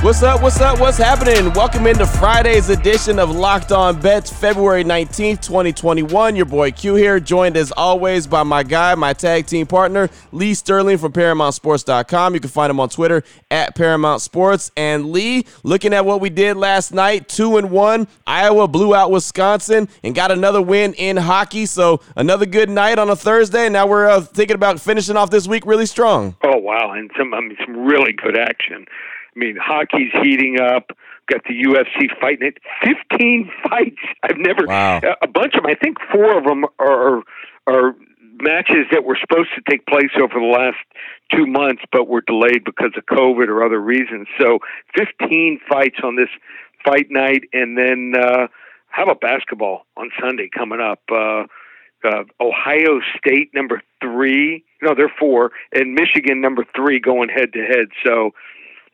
What's up? What's up? What's happening? Welcome into Friday's edition of Locked On Bets, February 19th, 2021. Your boy Q here, joined as always by my guy, my tag team partner, Lee Sterling from ParamountSports.com. You can find him on Twitter at Paramount Sports. And Lee, looking at what we did last night, two and one. Iowa blew out Wisconsin and got another win in hockey. So another good night on a Thursday. Now we're uh, thinking about finishing off this week really strong. Oh wow, and some I mean some really good action. I mean, hockey's heating up. Got the UFC fighting it. Fifteen fights. I've never. Wow. A bunch of them. I think four of them are are matches that were supposed to take place over the last two months, but were delayed because of COVID or other reasons. So, fifteen fights on this fight night, and then uh, how about basketball on Sunday coming up? Uh, uh, Ohio State number three. No, they're four, and Michigan number three going head to head. So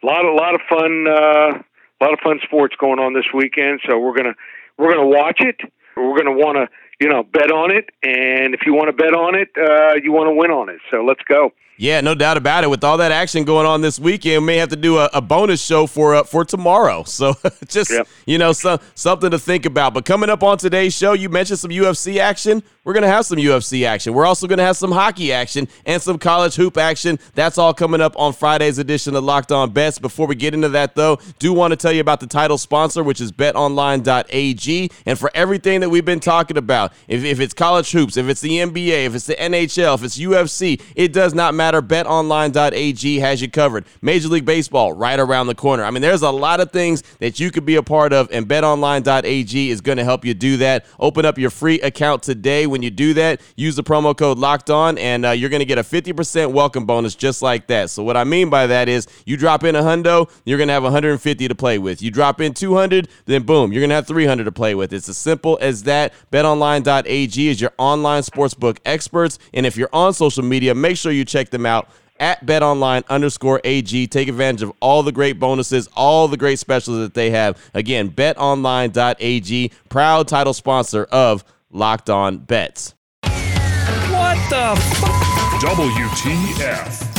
lot, a lot of fun, uh, a lot of fun sports going on this weekend. So we're gonna we're gonna watch it. We're gonna want to you know bet on it, and if you want to bet on it, uh, you want to win on it. So let's go. Yeah, no doubt about it. With all that action going on this weekend, we may have to do a, a bonus show for uh, for tomorrow. So just Yep. you know, some something to think about. But coming up on today's show, you mentioned some UFC action. We're gonna have some UFC action. We're also gonna have some hockey action and some college hoop action. That's all coming up on Friday's edition of Locked On Bets. Before we get into that, though, do want to tell you about the title sponsor, which is BetOnline.ag, and for everything that we've been talking about, if, if it's college hoops, if it's the NBA, if it's the NHL, if it's UFC, it does not matter. BetOnline.ag has you covered. Major League Baseball right around the corner. I mean, there's a lot of things that you could be a part of, and BetOnline.ag is going to help you do that. Open up your free account today. When you do that, use the promo code Locked On, and uh, you're going to get a 50% welcome bonus just like that. So what I mean by that is, you drop in a hundo, you're going to have 150 to play with. You drop in 200, then boom, you're going to have 300 to play with. It's as simple as that. BetOnline.ag is your online sportsbook experts, and if you're on social media, make sure you check them out at betonline underscore AG. Take advantage of all the great bonuses, all the great specials that they have. Again, betonline.ag, proud title sponsor of Locked On Bets. What the f- WTF.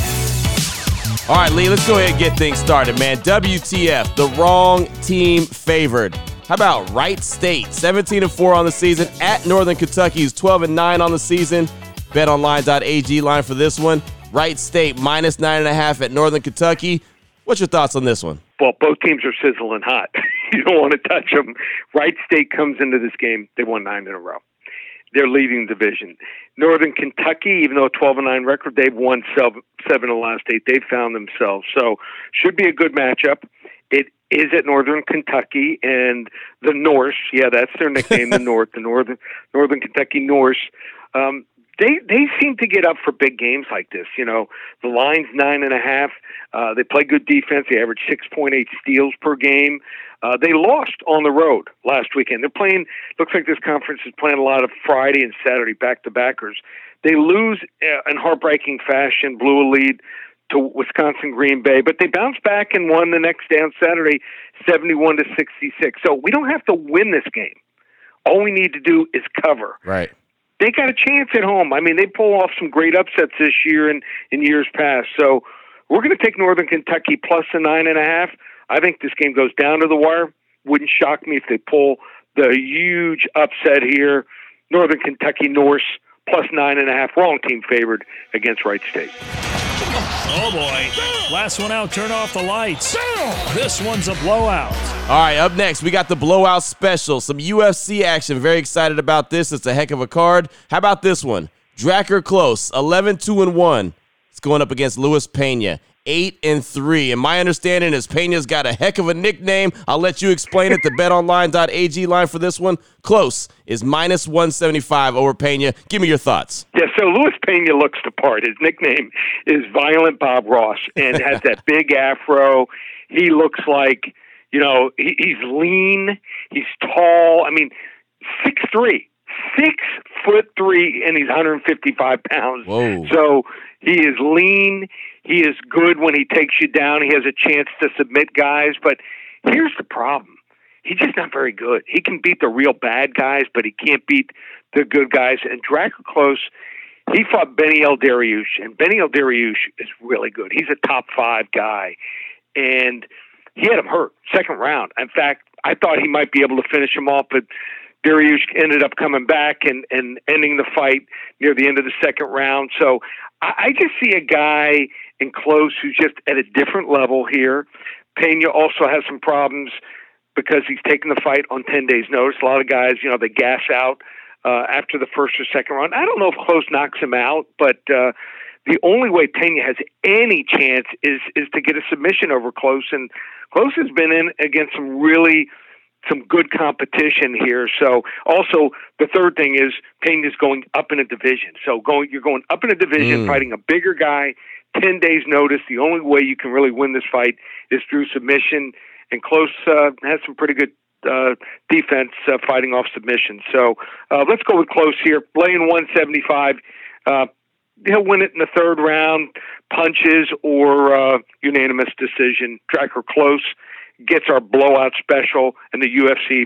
All right, Lee, let's go ahead and get things started, man. WTF, the wrong team favored. How about Wright State, 17 and 4 on the season at Northern Kentucky, is 12 and 9 on the season. BetOnline.ag line for this one. Wright State minus nine and a half at Northern Kentucky. What's your thoughts on this one? Well, both teams are sizzling hot. you don't want to touch them. Wright State comes into this game; they won nine in a row. They're leading the division. Northern Kentucky, even though a 12 and 9 record, they've won seven, seven of the last eight. They've found themselves. So, should be a good matchup. It is at Northern Kentucky and the Norse. Yeah, that's their nickname, the North, the Northern Northern Kentucky Norse. Um, they they seem to get up for big games like this. You know, the line's nine and a half. Uh, they play good defense. They average six point eight steals per game. Uh, they lost on the road last weekend. They're playing. Looks like this conference is playing a lot of Friday and Saturday back to backers. They lose uh, in heartbreaking fashion. Blew a lead to Wisconsin Green Bay, but they bounced back and won the next day on Saturday, seventy-one to sixty-six. So we don't have to win this game. All we need to do is cover Right. They got a chance at home. I mean, they pull off some great upsets this year and in years past. So we're going to take Northern Kentucky plus the nine and a half. I think this game goes down to the wire. Wouldn't shock me if they pull the huge upset here. Northern Kentucky Norse plus nine and a half. Wrong team favored against Wright State. Oh boy. Last one out, turn off the lights. This one's a blowout. All right, up next, we got the blowout special. Some UFC action. Very excited about this. It's a heck of a card. How about this one? Drakkar Klose, 11 2 and 1. It's going up against Luis Pena, 8 and 3. And my understanding is Pena's got a heck of a nickname. I'll let you explain it. The betonline.ag line for this one, Klose, is minus 175 over Pena. Give me your thoughts. Yeah, so Luis Pena looks the part. His nickname is Violent Bob Ross and has that big afro. He looks like, you know, he, he's lean, he's tall. I mean, six three, six foot three, and he's 155 pounds. Whoa. So He is lean. He is good when he takes you down. He has a chance to submit guys. But here's the problem he's just not very good. He can beat the real bad guys, but he can't beat the good guys. And Drakkar Klose, he fought Beneil Dariush, and Beneil Dariush is really good. He's a top five guy. And he had him hurt second round. In fact, I thought he might be able to finish him off, but Dariush ended up coming back and, and ending the fight near the end of the second round. So I, I just see a guy in Klose who's just at a different level here. Pena also has some problems because he's taking the fight on 10 days' notice. A lot of guys, you know, they gas out uh, after the first or second round. I don't know if Klose knocks him out, but uh, the only way Pena has any chance is is to get a submission over Klose. And Klose has been in against some really some good competition here. So also the third thing is Pena is going up in a division. So going you're going up in a division, mm. fighting a bigger guy, ten days notice. The only way you can really win this fight is through submission. And Klose uh, has some pretty good uh, defense uh, fighting off submission. So uh, let's go with Klose here. Laying 175. Uh, he'll win it in the third round, punches or uh, unanimous decision. Drakkar Klose gets our blowout special and the UFC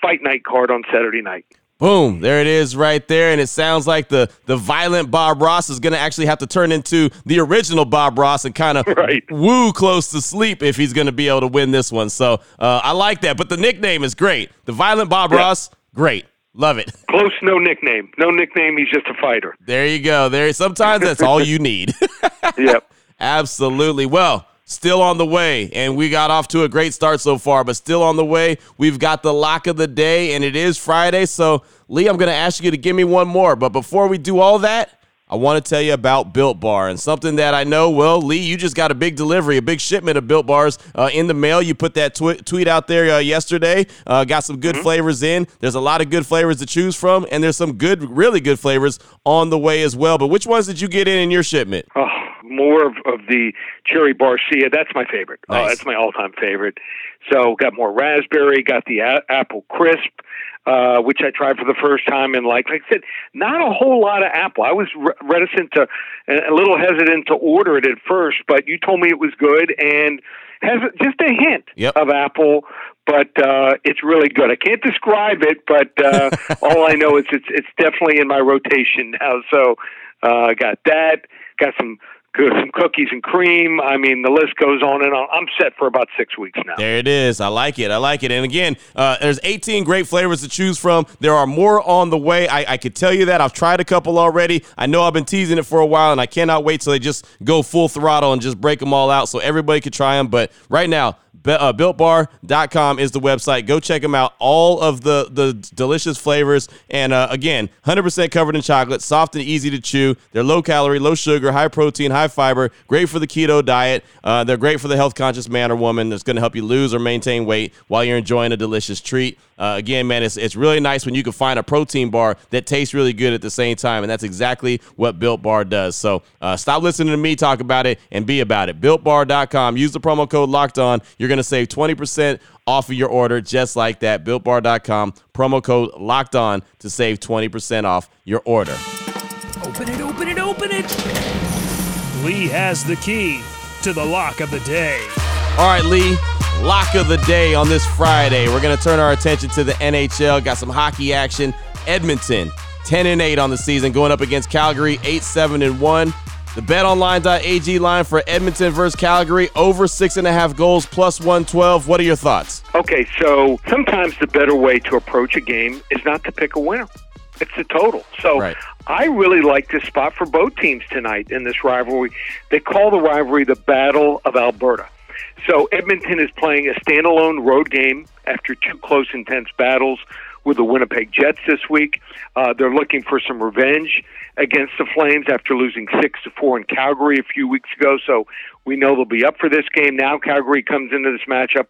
fight night card on Saturday night. Boom, there it is right there. And it sounds like the, the violent Bob Ross is going to actually have to turn into the original Bob Ross and kind of right. woo Klose to sleep if he's going to be able to win this one. So uh, I like that. But the nickname is great. The violent Bob yeah. Ross, great. Love it. Klose, no nickname. No nickname. He's just a fighter. There you go. There. Sometimes that's all you need. yep. Absolutely. Well, still on the way. And we got off to a great start so far, but still on the way. We've got the lock of the day, and it is Friday. So, Lee, I'm going to ask you to give me one more. But before we do all that, I want to tell you about Built Bar and something that I know. Well, Lee, you just got a big delivery, a big shipment of Built Bars uh, in the mail. You put that tw- tweet out there uh, yesterday. Uh, got some good mm-hmm. flavors in. There's a lot of good flavors to choose from, and there's some good, really good flavors on the way as well. But which ones did you get in in your shipment? Oh, more of, of the cherry barcia. That's my favorite. Uh, that's my all-time favorite. So got more raspberry. Got the a- apple crisp uh, which I tried for the first time. And like, like I said, not a whole lot of apple. I was re- reticent to, a little hesitant to order it at first, but you told me it was good and has just a hint yep. of apple. But uh, it's really good. I can't describe it, but uh, all I know is it's it's definitely in my rotation now. So uh, got that. Got some good some cookies and cream. I mean, the list goes on and on. I'm set for about six weeks now. There it is. I like it. I like it. And again, uh, there's 18 great flavors to choose from. There are more on the way. I, I could tell you that. I've tried a couple already. I know I've been teasing it for a while, and I cannot wait till they just go full throttle and just break them all out so everybody could try them. But right now, uh, builtbar.com is the website. Go check them out. All of the the delicious flavors, and uh, again, 100% covered in chocolate, soft and easy to chew. They're low calorie, low sugar, high protein, high fiber. Great for the keto diet. Uh, they're great for the health conscious man or woman that's going to help you lose or maintain weight while you're enjoying a delicious treat. Uh, again, man, it's it's really nice when you can find a protein bar that tastes really good at the same time, and that's exactly what Built Bar does. So uh, stop listening to me talk about it and be about it. BuiltBar.com. Use the promo code Locked On. You're going to save 20% off of your order just like that. BuiltBar.com. Promo code Locked On to save 20% off your order. Open it, open it, open it. Lee has the key to the lock of the day. All right, Lee lock of the day on this Friday. We're going to turn our attention to the NHL. Got some hockey action. Edmonton, 10 and 8 on the season, going up against Calgary, 8 7 and 1. The betonline.ag line for Edmonton versus Calgary, over six and a half goals, plus 112. What are your thoughts? Okay, so sometimes the better way to approach a game is not to pick a winner. It's the total. So right. I really like this spot for both teams tonight in this rivalry. They call the rivalry the Battle of Alberta. So Edmonton is playing a standalone road game after two close, intense battles with the Winnipeg Jets this week. Uh, they're looking for some revenge against the Flames after losing six to four in Calgary a few weeks ago. So we know they'll be up for this game now. Calgary comes into this matchup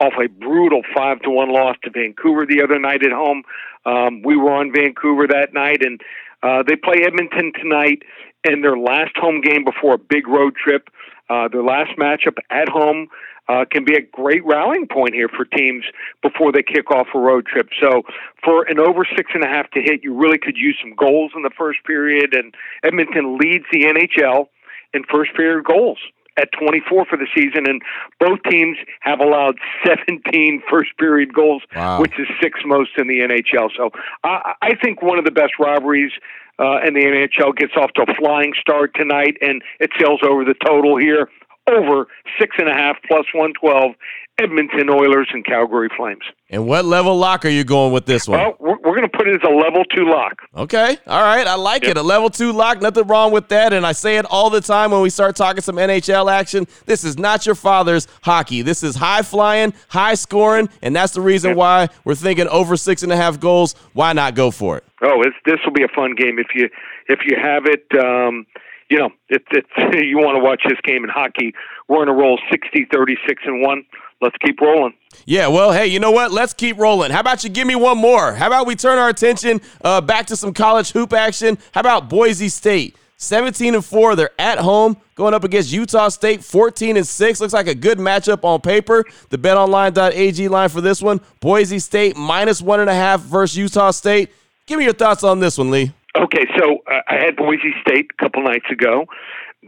off a brutal five to one loss to Vancouver the other night at home. Um, we were on Vancouver that night, and uh, they play Edmonton tonight in their last home game before a big road trip. Uh, their last matchup at home uh, can be a great rallying point here for teams before they kick off a road trip. So, for an over six and a half to hit, you really could use some goals in the first period. And Edmonton leads the NHL in first period goals at 24 for the season, and both teams have allowed 17 first period goals, wow. which is sixth most in the NHL. So I, I think one of the best rivalries uh, in the NHL gets off to a flying start tonight, and it sails over the total here over six and a half plus 112 Edmonton Oilers and Calgary Flames. And what level lock are you going with this one? Well, we're, we're going to put it as a level two lock. Okay. All right. I like yep. it. A level two lock. Nothing wrong with that. And I say it all the time when we start talking some NHL action. This is not your father's hockey. This is high flying, high scoring. And that's the reason yep. why we're thinking over six and a half goals. Why not go for it? Oh, this will be a fun game if you if you have it. Um, you know, if, you want to watch this game in hockey, we're in a roll 60, 36, and 1 let's keep rolling. Yeah, well, hey, you know what? Let's keep rolling. How about you give me one more? How about we turn our attention uh, back to some college hoop action? How about Boise State? 17 and 4, they're at home going up against Utah State 14 and 6. Looks like a good matchup on paper. The betonline.ag line for this one Boise State minus one and a half versus Utah State. Give me your thoughts on this one, Lee. Okay, so uh, I had Boise State a couple nights ago.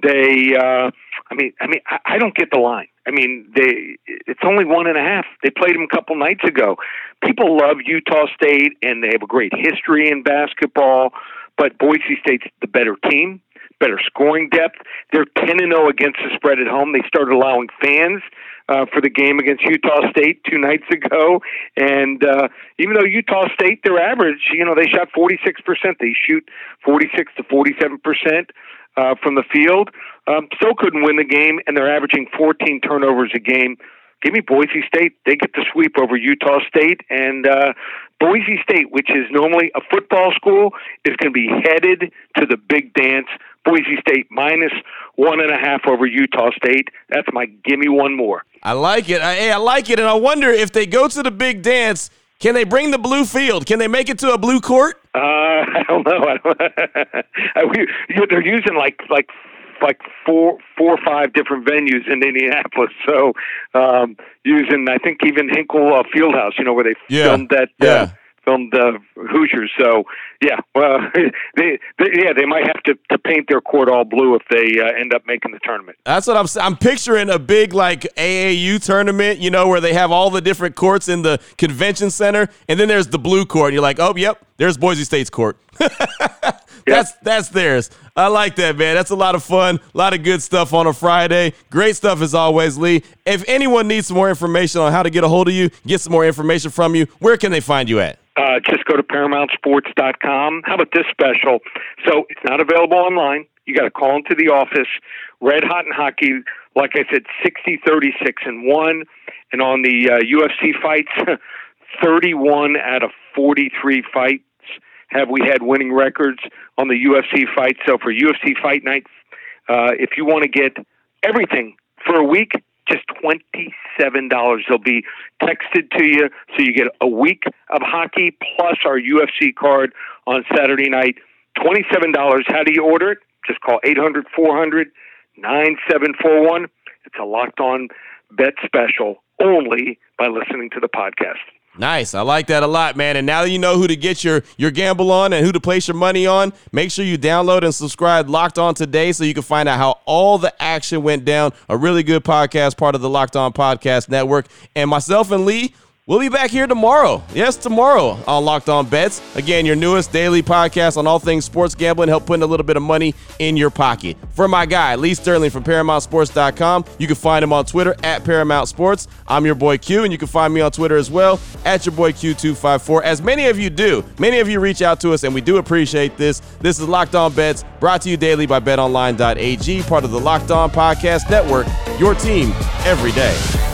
They, uh, I mean, I mean, I, I don't get the line. I mean, they it's only one and a half. They played them a couple nights ago. People love Utah State, and they have a great history in basketball. But Boise State's the better team, better scoring depth. They're ten and zero oh against the spread at home. They started allowing fans uh, for the game against Utah State two nights ago, and uh, even though Utah State their average, you know, they shot forty six percent. They shoot forty six to forty seven percent uh, from the field. Um, still couldn't win the game, and they're averaging 14 turnovers a game. Give me Boise State. They get the sweep over Utah State, and uh, Boise State, which is normally a football school, is going to be headed to the big dance. Boise State minus one and a half over Utah State. That's my give me one more. I like it. I, I like it, and I wonder if they go to the big dance can they bring the blue field? Can they make it to a blue court? Uh, I don't know. I don't, they're using like like like four four or five different venues in Indianapolis. So um, using I think even Hinkle uh, Fieldhouse, you know, where they yeah. filmed that. Uh, filmed the Hoosiers. So yeah, well, they, they, yeah they might have to, to paint their court all blue if they uh, end up making the tournament. That's what I'm I'm picturing a big like AAU tournament, you know, where they have all the different courts in the convention center, and then there's the blue court. And you're like, oh, yep, there's Boise State's court. that's that's theirs. I like that, man. That's a lot of fun. A lot of good stuff on a Friday. Great stuff as always, Lee. If anyone needs some more information on how to get a hold of you, get some more information from you, where can they find you at? Uh, just go to ParamountSports.com. How about this special? So it's not available online. You got to call into the office. Red Hot in Hockey, like I said, 60, 36, and 1. And on the uh, UFC fights, 31 out of 43 fights have we had winning records on the UFC fight. So for UFC Fight Night, uh, if you want to get everything for a week, just $27. They'll be texted to you, so you get a week of hockey plus our UFC card on Saturday night. $27. How do you order it? Just call 800 400 9741. It's a locked on bet special only by listening to the podcast. Nice. I like that a lot, man. And now that you know who to get your, your gamble on and who to place your money on, make sure you download and subscribe Locked On today so you can find out how all the action went down. A really good podcast, part of the Locked On Podcast Network. And myself and Lee, We'll be back here tomorrow. Yes, tomorrow on Locked On Bets. Again, your newest daily podcast on all things sports gambling, help putting a little bit of money in your pocket. For my guy, Lee Sterling from ParamountSports.com, you can find him on Twitter at Paramount Sports. I'm your boy Q, and you can find me on Twitter as well at your boy Q254. As many of you do, many of you reach out to us, and we do appreciate this. This is Locked On Bets, brought to you daily by BetOnline.ag, part of the Locked On Podcast Network. Your team every day.